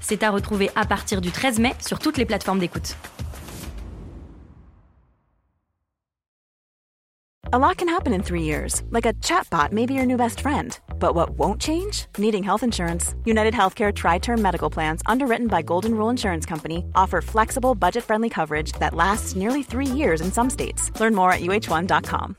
C'est à retrouver à partir du 13 mai sur toutes les plateformes d'écoute. A lot can happen in three years, like a chatbot may be your new best friend. But what won't change? Needing health insurance. United Healthcare Tri Term Medical Plans, underwritten by Golden Rule Insurance Company, offer flexible, budget friendly coverage that lasts nearly three years in some states. Learn more at uh1.com.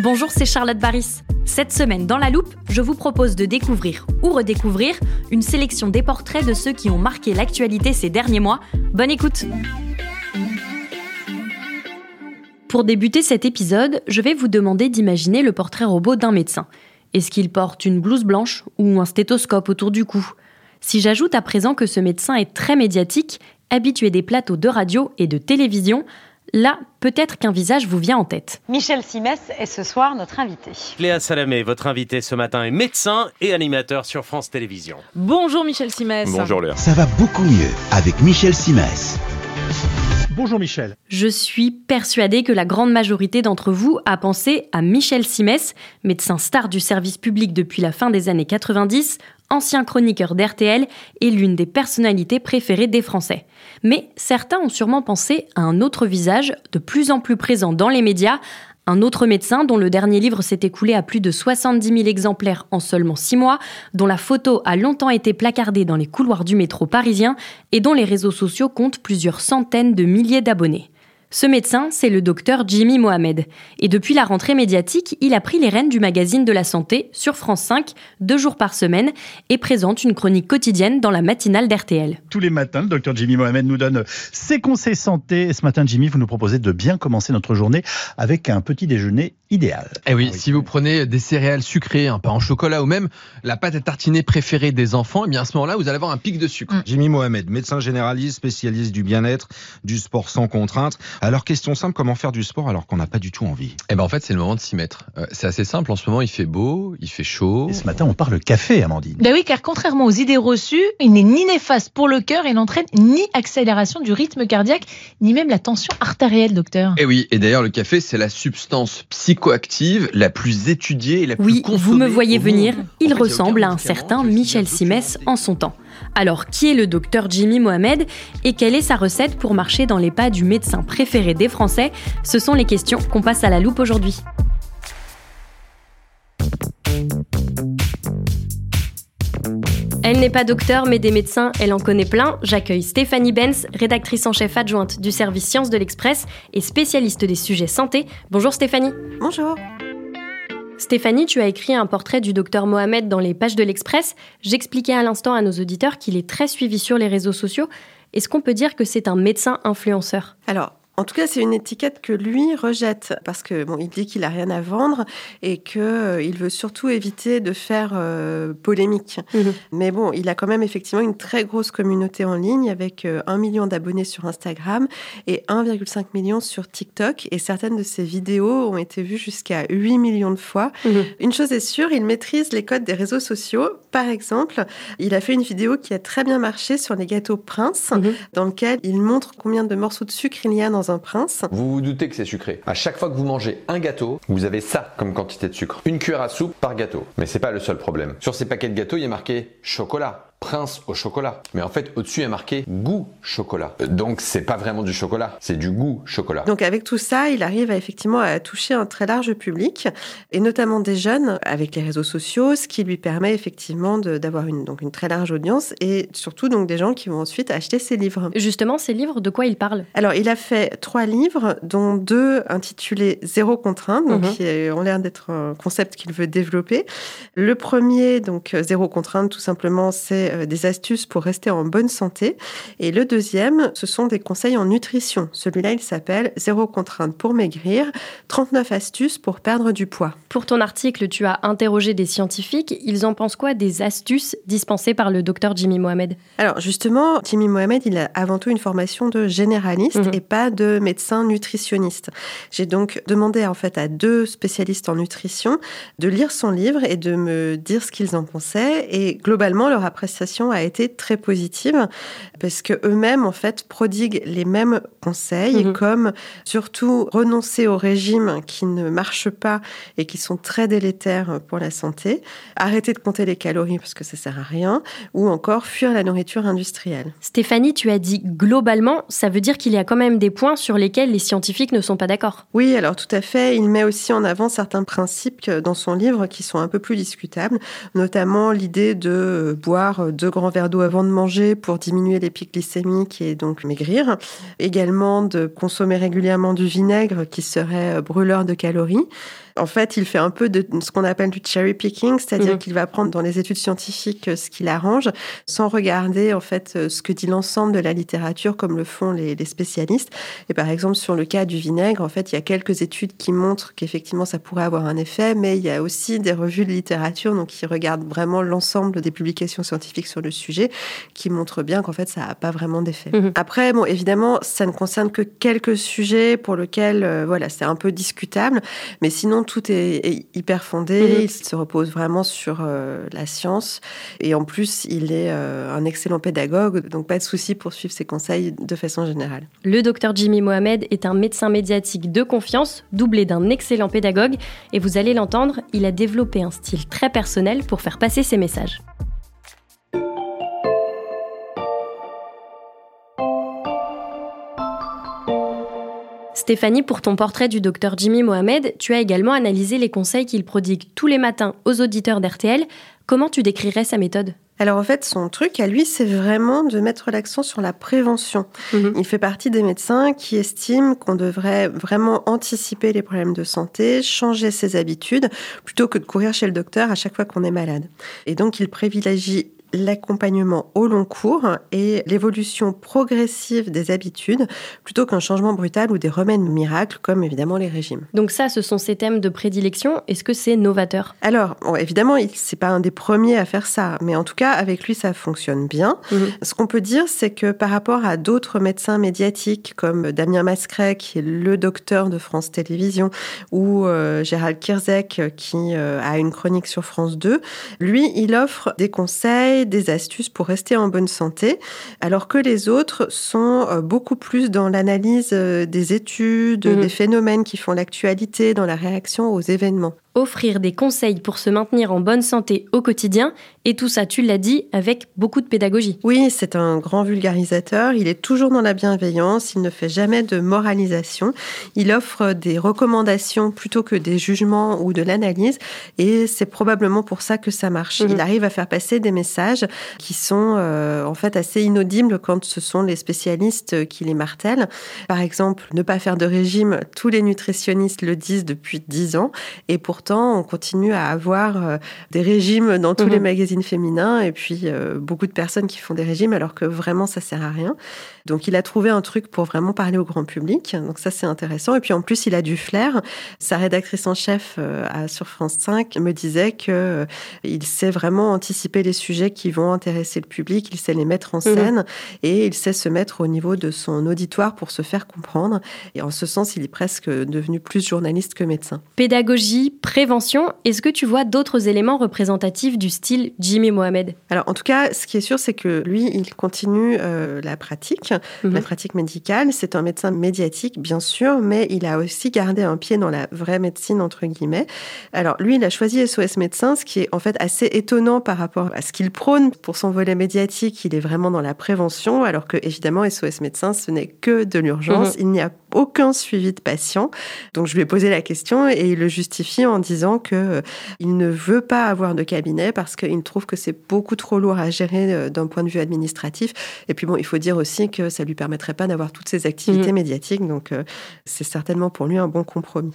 Bonjour, c'est Charlotte Baris. Cette semaine, dans la loupe, je vous propose de découvrir ou redécouvrir une sélection des portraits de ceux qui ont marqué l'actualité ces derniers mois. Bonne écoute Pour débuter cet épisode, je vais vous demander d'imaginer le portrait robot d'un médecin. Est-ce qu'il porte une blouse blanche ou un stéthoscope autour du cou? Si j'ajoute à présent que ce médecin est très médiatique, habitué des plateaux de radio et de télévision, Là, peut-être qu'un visage vous vient en tête. Michel Simès est ce soir notre invité. Léa Salamé, votre invité ce matin est médecin et animateur sur France Télévisions. Bonjour Michel Simès. Bonjour Léa. Ça va beaucoup mieux avec Michel Simès. Bonjour Michel. Je suis persuadée que la grande majorité d'entre vous a pensé à Michel Simès, médecin star du service public depuis la fin des années 90, ancien chroniqueur d'RTL et l'une des personnalités préférées des Français. Mais certains ont sûrement pensé à un autre visage, de plus en plus présent dans les médias, un autre médecin dont le dernier livre s'est écoulé à plus de 70 000 exemplaires en seulement 6 mois, dont la photo a longtemps été placardée dans les couloirs du métro parisien et dont les réseaux sociaux comptent plusieurs centaines de milliers d'abonnés. Ce médecin, c'est le docteur Jimmy Mohamed. Et depuis la rentrée médiatique, il a pris les rênes du magazine de la santé sur France 5, deux jours par semaine, et présente une chronique quotidienne dans la matinale d'RTL. Tous les matins, le docteur Jimmy Mohamed nous donne ses conseils santé. Et ce matin, Jimmy, vous nous proposez de bien commencer notre journée avec un petit déjeuner idéal. Eh oui, si vous prenez des céréales sucrées, un pain au chocolat ou même la pâte à tartiner préférée des enfants, eh bien à ce moment-là, vous allez avoir un pic de sucre. Jimmy Mohamed, médecin généraliste, spécialiste du bien-être, du sport sans contrainte. Alors, question simple, comment faire du sport alors qu'on n'a pas du tout envie? Eh ben en fait, c'est le moment de s'y mettre. Euh, c'est assez simple, en ce moment, il fait beau, il fait chaud. Et ce matin, on parle café, Amandine. Ben oui, car contrairement aux idées reçues, il n'est ni néfaste pour le cœur et n'entraîne ni accélération du rythme cardiaque, ni même la tension artérielle, docteur. Eh oui, et d'ailleurs, le café, c'est la substance psychoactive la plus étudiée et la plus Oui, vous me voyez venir, monde. il En fait, ressemble à un certain Michel Simès en son temps. Alors, qui est le docteur Jimmy Mohamed et quelle est sa recette pour marcher dans les pas du médecin préféré des Français? Ce sont les questions qu'on passe à la loupe aujourd'hui. Elle n'est pas docteur, mais des médecins, elle en connaît plein. J'accueille Stéphanie Benz, rédactrice en chef adjointe du service Sciences de l'Express et spécialiste des sujets santé. Bonjour Stéphanie. Bonjour. Stéphanie, tu as écrit un portrait du docteur Mohamed dans les pages de l'Express. J'expliquais à l'instant à nos auditeurs qu'il est très suivi sur les réseaux sociaux. Est-ce qu'on peut dire que c'est un médecin influenceur? En tout cas, c'est une étiquette que lui rejette parce que bon, il dit qu'il a rien à vendre et que euh, il veut surtout éviter de faire euh, polémique. Mhm. Mais bon, il a quand même effectivement une très grosse communauté en ligne avec euh, un million d'abonnés sur Instagram et 1,5 million sur TikTok. Et certaines de ses vidéos ont été vues jusqu'à 8 millions de fois. Mhm. Une chose est sûre, il maîtrise les codes des réseaux sociaux. Par exemple, il a fait une vidéo qui a très bien marché sur les gâteaux Prince, Mhm. dans lequel il montre combien de morceaux de sucre il y a dans Vous vous doutez que c'est sucré. À chaque fois que vous mangez un gâteau, vous avez ça comme quantité de sucre. Une cuillère à soupe par gâteau. Mais c'est pas le seul problème. Sur ces paquets de gâteaux, il y a marqué chocolat. Prince au chocolat. Mais en fait, au-dessus, il y a marqué goût chocolat. Euh, Donc, c'est pas vraiment du chocolat, c'est du goût chocolat. Donc avec tout ça, il arrive à, effectivement à toucher un très large public, et notamment des jeunes avec les réseaux sociaux, ce qui lui permet effectivement d'avoir une, donc une très large audience, et surtout donc des gens qui vont ensuite acheter ses livres. Justement, ces livres, de quoi il parle? Alors il a fait trois livres, dont deux intitulés Zéro contrainte, donc Mhm. qui ont l'air d'être un concept qu'il veut développer. Le premier, donc euh, Zéro contrainte, tout simplement, c'est c'est euh, des astuces pour rester en bonne santé. Et le deuxième, ce sont des conseils en nutrition. Celui-là, il s'appelle Zéro contrainte pour maigrir, 39 astuces pour perdre du poids. Pour ton article, tu as interrogé des scientifiques. Ils en pensent quoi des astuces dispensées par le docteur Jimmy Mohamed? Alors justement, Jimmy Mohamed, il a avant tout une formation de généraliste Mhm. et pas de médecin nutritionniste. J'ai donc demandé en fait à deux spécialistes en nutrition de lire son livre et de me dire ce qu'ils en pensaient. Et globalement, leur appréciation a été très positive parce que eux-mêmes en fait prodiguent les mêmes conseils, Mhm. comme surtout renoncer au régime qui ne marche pas et qui sont très délétères pour la santé, arrêter de compter les calories parce que ça sert à rien, ou encore fuir la nourriture industrielle. Stéphanie, tu as dit globalement, ça veut dire qu'il y a quand même des points sur lesquels les scientifiques ne sont pas d'accord. Oui, alors tout à fait. Il met aussi en avant certains principes dans son livre qui sont un peu plus discutables, notamment l'idée de boire deux grands verres d'eau avant de manger pour diminuer les pics glycémiques et donc maigrir. Également de consommer régulièrement du vinaigre qui serait euh, brûleur de calories. En fait, il fait un peu de ce qu'on appelle du cherry picking, c'est-à-dire Mhm. qu'il va prendre dans les études scientifiques euh, ce qu'il arrange, sans regarder en fait euh, ce que dit l'ensemble de la littérature, comme le font les, les spécialistes. Et par exemple, sur le cas du vinaigre, en fait, il y a quelques études qui montrent qu'effectivement ça pourrait avoir un effet, mais il y a aussi des revues de littérature, donc qui regardent vraiment l'ensemble des publications scientifiques sur le sujet, qui montrent bien qu'en fait ça n'a pas vraiment d'effet. Mhm. Après, bon, évidemment, ça ne concerne que quelques sujets pour lesquels, euh, voilà, c'est un peu discutable, mais sinon tout est, est hyper fondé. Mhm. Il se repose vraiment sur euh, la science, et en plus, il est euh, un excellent pédagogue, donc pas de souci pour suivre ses conseils de façon générale. Le docteur Jimmy Mohamed est un médecin médiatique de confiance, doublé d'un excellent pédagogue, et vous allez l'entendre, il a développé un style très personnel pour faire passer ses messages. Stéphanie, pour ton portrait du docteur Jimmy Mohamed, tu as également analysé les conseils qu'il prodigue tous les matins aux auditeurs d'RTL. Comment tu décrirais sa méthode? Alors en fait, son truc à lui, c'est vraiment de mettre l'accent sur la prévention. Mhm. Il fait partie des médecins qui estiment qu'on devrait vraiment anticiper les problèmes de santé, changer ses habitudes, plutôt que de courir chez le docteur à chaque fois qu'on est malade. Et donc, il privilégie l'accompagnement au long cours et l'évolution progressive des habitudes plutôt qu'un changement brutal ou des remèdes miracles comme évidemment les régimes. Donc ça, ce sont ses thèmes de prédilection. Est-ce que c'est novateur? Alors, bon, évidemment, c'est pas un des premiers à faire ça, mais en tout cas, avec lui, ça fonctionne bien. Mhm. Ce qu'on peut dire, c'est que par rapport à d'autres médecins médiatiques comme Damien Mascret, qui est le docteur de France Télévisions, ou euh, Gérald Kirzek, qui euh, a une chronique sur France 2, lui, il offre des conseils, des astuces pour rester en bonne santé, alors que les autres sont euh, beaucoup plus dans l'analyse euh, des études, Mhm. des phénomènes qui font l'actualité, dans la réaction aux événements. Offrir des conseils pour se maintenir en bonne santé au quotidien, et tout ça, tu l'as dit, avec beaucoup de pédagogie. Oui, c'est un grand vulgarisateur. Il est toujours dans la bienveillance. Il ne fait jamais de moralisation. Il offre des recommandations plutôt que des jugements ou de l'analyse. Et c'est probablement pour ça que ça marche. Mhm. Il arrive à faire passer des messages qui sont euh, en fait assez inaudibles quand ce sont les spécialistes qui les martèlent. Par exemple, ne pas faire de régime. Tous les nutritionnistes le disent depuis dix ans. Et pourtant, on continue à avoir euh, des régimes dans tous Mhm. les magazines féminins et puis euh, beaucoup de personnes qui font des régimes alors que vraiment ça sert à rien. Donc il a trouvé un truc pour vraiment parler au grand public. Donc ça c'est intéressant. Et puis en plus il a du flair. Sa rédactrice en chef euh, à, sur France 5 me disait que euh, il sait vraiment anticiper les sujets qui vont intéresser le public. Il sait les mettre en scène et il sait se mettre au niveau de son auditoire pour se faire comprendre. Et en ce sens il est presque devenu plus journaliste que médecin. Pédagogie, prévention, est-ce que tu vois d'autres éléments représentatifs du style Jimmy Mohamed? Alors, en tout cas, ce qui est sûr, c'est que lui, il continue euh, la pratique, Mhm. la pratique médicale. C'est un médecin médiatique, bien sûr, mais il a aussi gardé un pied dans la vraie médecine, entre guillemets. Alors, lui, il a choisi SOS Médecins, ce qui est en fait assez étonnant par rapport à ce qu'il prône. Pour son volet médiatique, il est vraiment dans la prévention, alors que, évidemment, SOS Médecins, ce n'est que de l'urgence. Mhm. Il n'y a aucun suivi de patient. Donc je lui ai posé la question et il le justifie en disant que euh, il ne veut pas avoir de cabinet parce qu'il trouve que c'est beaucoup trop lourd à gérer euh, d'un point de vue administratif. Et puis bon, il faut dire aussi que ça lui permettrait pas d'avoir toutes ces activités Mhm. médiatiques. Donc euh, c'est certainement pour lui un bon compromis.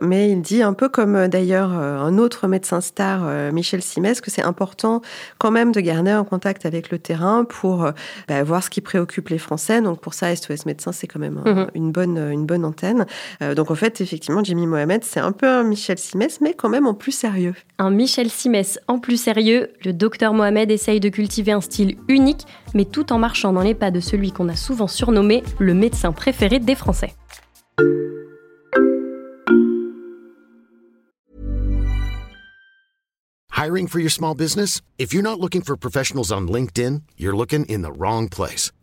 Mais il dit un peu comme d'ailleurs un autre médecin star, Michel Simès, que c'est important quand même de garder un contact avec le terrain pour bah, voir ce qui préoccupe les Français. Donc pour ça, SOS Médecins, c'est quand même un- Mhm. une, bonne, une bonne antenne. Euh, donc en fait, effectivement, Jimmy Mohamed, c'est un peu un Michel Simès, mais quand même en plus sérieux. Un Michel Simès en plus sérieux, le docteur Mohamed essaye de cultiver un style unique, mais tout en marchant dans les pas de celui qu'on a souvent surnommé le médecin préféré des Français. Hiring for your small business? If you're not looking for professionals on LinkedIn, you're looking in the wrong place.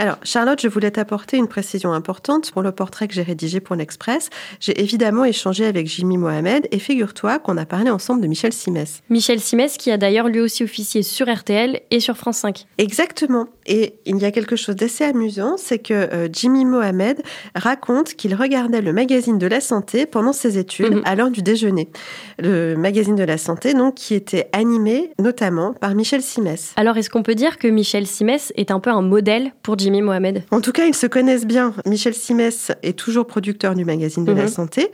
Alors, Charlotte, je voulais t'apporter une précision importante pour le portrait que j'ai rédigé pour l'Express. J'ai évidemment échangé avec Jimmy Mohamed et figure-toi qu'on a parlé ensemble de Michel Simès. Michel Simès qui a d'ailleurs lui aussi officié sur RTL et sur France 5. Exactement. Et il y a quelque chose d'assez amusant, c'est que euh, Jimmy Mohamed raconte qu'il regardait le magazine de la santé pendant ses études Mhm. à l'heure du déjeuner. Le magazine de la santé, donc, qui était animé notamment par Michel Simès. Alors est-ce qu'on peut dire que Michel Simès est un peu un modèle pour Jimmy Mohamed En tout cas, ils se connaissent bien. Michel Simès est toujours producteur du magazine de la Mhm. santé.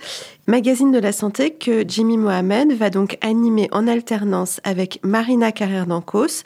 Magazine de la santé que Jimmy Mohamed va donc animer en alternance avec Marina Carrère d'Ancos.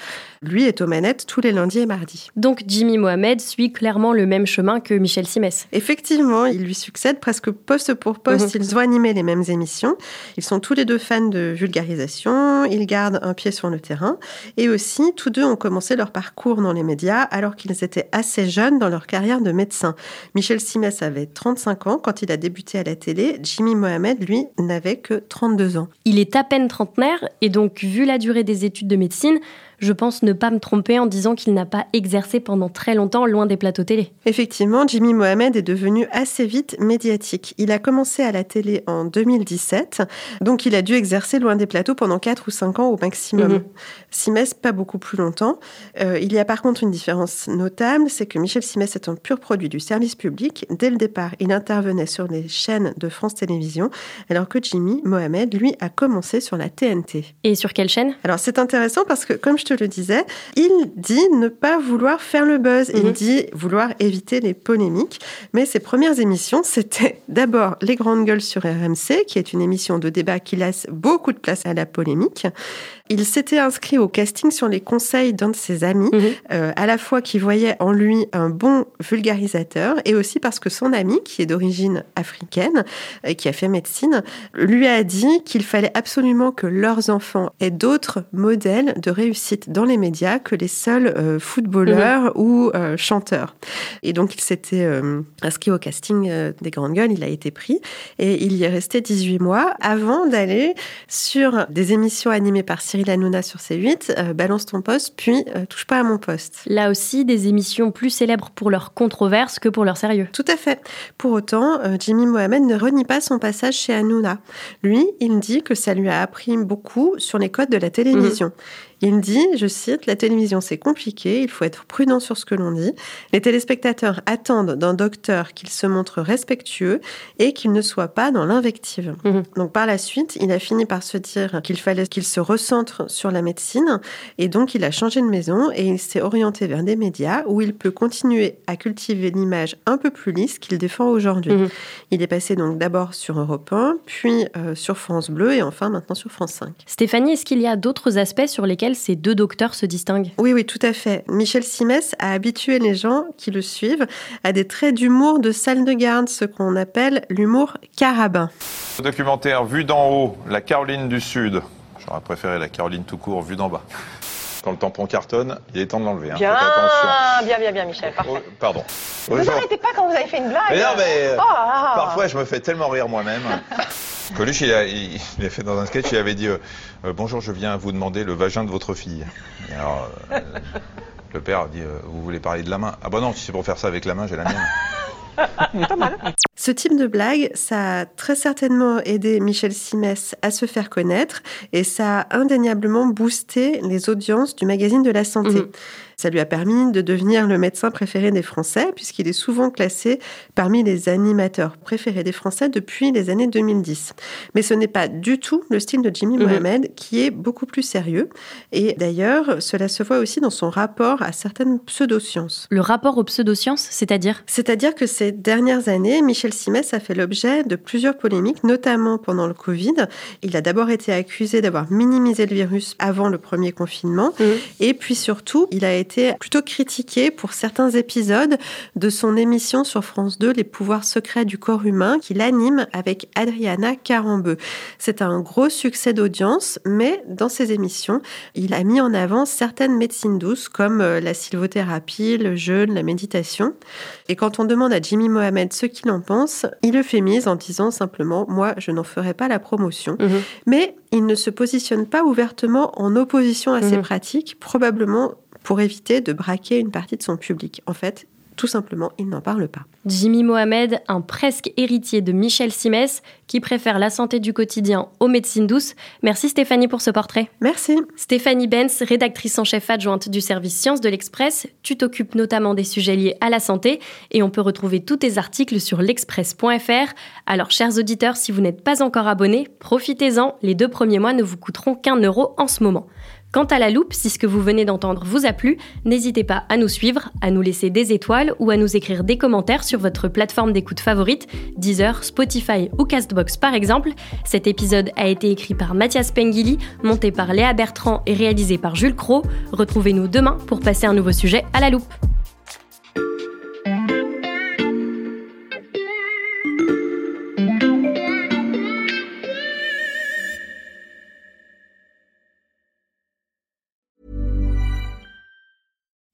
Lui est aux manettes tous les lundis et mardis. Donc Jimmy Mohamed suit clairement le même chemin que Michel Simès. Effectivement, il lui succède presque poste pour poste. Mhm. Ils ont animé les mêmes émissions. Ils sont tous les deux fans de vulgarisation. Ils gardent un pied sur le terrain. Et aussi, tous deux ont commencé leur parcours dans les médias alors qu'ils étaient assez jeunes dans leur carrière de médecin. Michel Simès avait 35 ans quand il a débuté à la télé. Jimmy Mohamed, lui, n'avait que 32 ans. Il est à peine trentenaire et donc vu la durée des études de médecine, je pense ne pas me tromper en disant qu'il n'a pas exercé pendant très longtemps loin des plateaux télé. Effectivement, Jimmy Mohamed est devenu assez vite médiatique. Il a commencé à la télé en 2017, donc il a dû exercer loin des plateaux pendant 4 ou 5 ans au maximum. Mhm. Simès, pas beaucoup plus longtemps. Euh, il y a par contre une différence notable, c'est que Michel Simès est un pur produit du service public. Dès le départ, il intervenait sur les chaînes de France Télévisions, alors que Jimmy Mohamed, lui, a commencé sur la TNT. Et sur quelle chaîne? Alors c'est intéressant parce que, comme je te le disais, il dit ne pas vouloir faire le buzz. Il Mhm. dit vouloir éviter les polémiques. Mais ses premières émissions, c'était d'abord Les Grandes Gueules sur RMC, qui est une émission de débat qui laisse beaucoup de place à la polémique. Il s'était inscrit au casting sur les conseils d'un de ses amis, Mhm. euh, à la fois qui voyait en lui un bon vulgarisateur et aussi parce que son ami, qui est d'origine africaine, et qui a fait médecine, lui a dit qu'il fallait absolument que leurs enfants aient d'autres modèles de réussite dans les médias que les seuls euh, footballeurs ou euh, chanteurs. Et donc il s'était euh, inscrit au casting euh, des Grandes Gueules, il a été pris et il y est resté 18 mois avant d'aller sur des émissions animées par Cyril Hanouna sur C8, euh, Balance ton poste, puis euh, Touche pas à mon poste. Là aussi, des émissions plus célèbres pour leur controverse que pour leur sérieux. Tout à fait. Pour autant, euh, Jimmy Mohamed ne renie pas son passage chez Hanouna. Lui, il dit que ça lui a appris beaucoup sur les codes de la télévision. Il dit, je cite, La télévision c'est compliqué, il faut être prudent sur ce que l'on dit. Les téléspectateurs attendent d'un docteur qu'il se montre respectueux et qu'il ne soit pas dans l'invective. Mhm. Donc par la suite, il a fini par se dire qu'il fallait qu'il se recentre sur la médecine et donc il a changé de maison et il s'est orienté vers des médias où il peut continuer à cultiver l'image un peu plus lisse qu'il défend aujourd'hui. Mhm. Il est passé donc d'abord sur Europe 1, puis euh, sur France Bleu et enfin maintenant sur France 5. Stéphanie, est-ce qu'il y a d'autres aspects sur lesquels ces deux docteurs se distinguent Oui, oui, tout à fait. Michel Simès a habitué les gens qui le suivent à des traits d'humour de salle de garde, ce qu'on appelle l'humour carabin. Documentaire Vue d'en haut, la Caroline du Sud. J'aurais préféré la Caroline tout court, vue d'en bas. Quand le tampon cartonne, il est temps de l'enlever. Hein. Bien, bien, bien, bien, Michel. Parfait. Oh, pardon. Vous Bonjour. arrêtez pas quand vous avez fait une blague. Mais non, mais Oh là là. parfois je me fais tellement rire moi-même. Coluche, il a, il, il a fait dans un sketch, il avait dit euh, Euh, Bonjour, je viens vous demander le vagin de votre fille. Et alors, euh, le père a dit euh, Vous voulez parler de la main? Ah bah non, si c'est pour faire ça avec la main, j'ai la mienne. Ce type de blague, ça a très certainement aidé Michel Simès à se faire connaître et ça a indéniablement boosté les audiences du magazine de la santé. Mhm. Ça lui a permis de devenir le médecin préféré des Français puisqu'il est souvent classé parmi les animateurs préférés des Français depuis les années 2010. Mais ce n'est pas du tout le style de Jimmy Mhm. Mohamed qui est beaucoup plus sérieux et d'ailleurs cela se voit aussi dans son rapport à certaines pseudosciences. Le rapport aux pseudosciences, c'est-à-dire? C'est-à-dire que ces dernières années, Michel Simès a fait l'objet de plusieurs polémiques, notamment pendant le Covid. Il a d'abord été accusé d'avoir minimisé le virus avant le premier confinement. Et puis surtout, il a été plutôt critiqué pour certains épisodes de son émission sur France 2, Les pouvoirs secrets du corps humain, qu'il anime avec Adriana Carambeu. C'est un gros succès d'audience, mais dans ses émissions, il a mis en avant certaines médecines douces comme euh, la sylvothérapie, le jeûne, la méditation. Et quand on demande à Jimmy Mohamed ce qu'il en pense, il le fait mise en disant simplement Moi, je n'en ferai pas la promotion. Mhm. Mais il ne se positionne pas ouvertement en opposition à ces Mhm. pratiques, probablement pour éviter de braquer une partie de son public. En fait, tout simplement, il n'en parle pas. Jimmy Mohamed, un presque héritier de Michel Simès, qui préfère la santé du quotidien aux médecines douces. Merci Stéphanie pour ce portrait. Merci. Stéphanie Benz, rédactrice en chef adjointe du service Sciences de l'Express. Tu t'occupes notamment des sujets liés à la santé et on peut retrouver tous tes articles sur l'express.fr. Alors, chers auditeurs, si vous n'êtes pas encore abonnés, profitez-en. Les deux premiers mois ne vous coûteront qu'un euro en ce moment. Quant à la loupe, si ce que vous venez d'entendre vous a plu, n'hésitez pas à nous suivre, à nous laisser des étoiles ou à nous écrire des commentaires sur votre plateforme d'écoute favorite, Deezer, Spotify ou Castbox par exemple. Cet épisode a été écrit par Mathias Pengili, monté par Léa Bertrand et réalisé par Jules Cro. Retrouvez-nous demain pour passer un nouveau sujet à la loupe.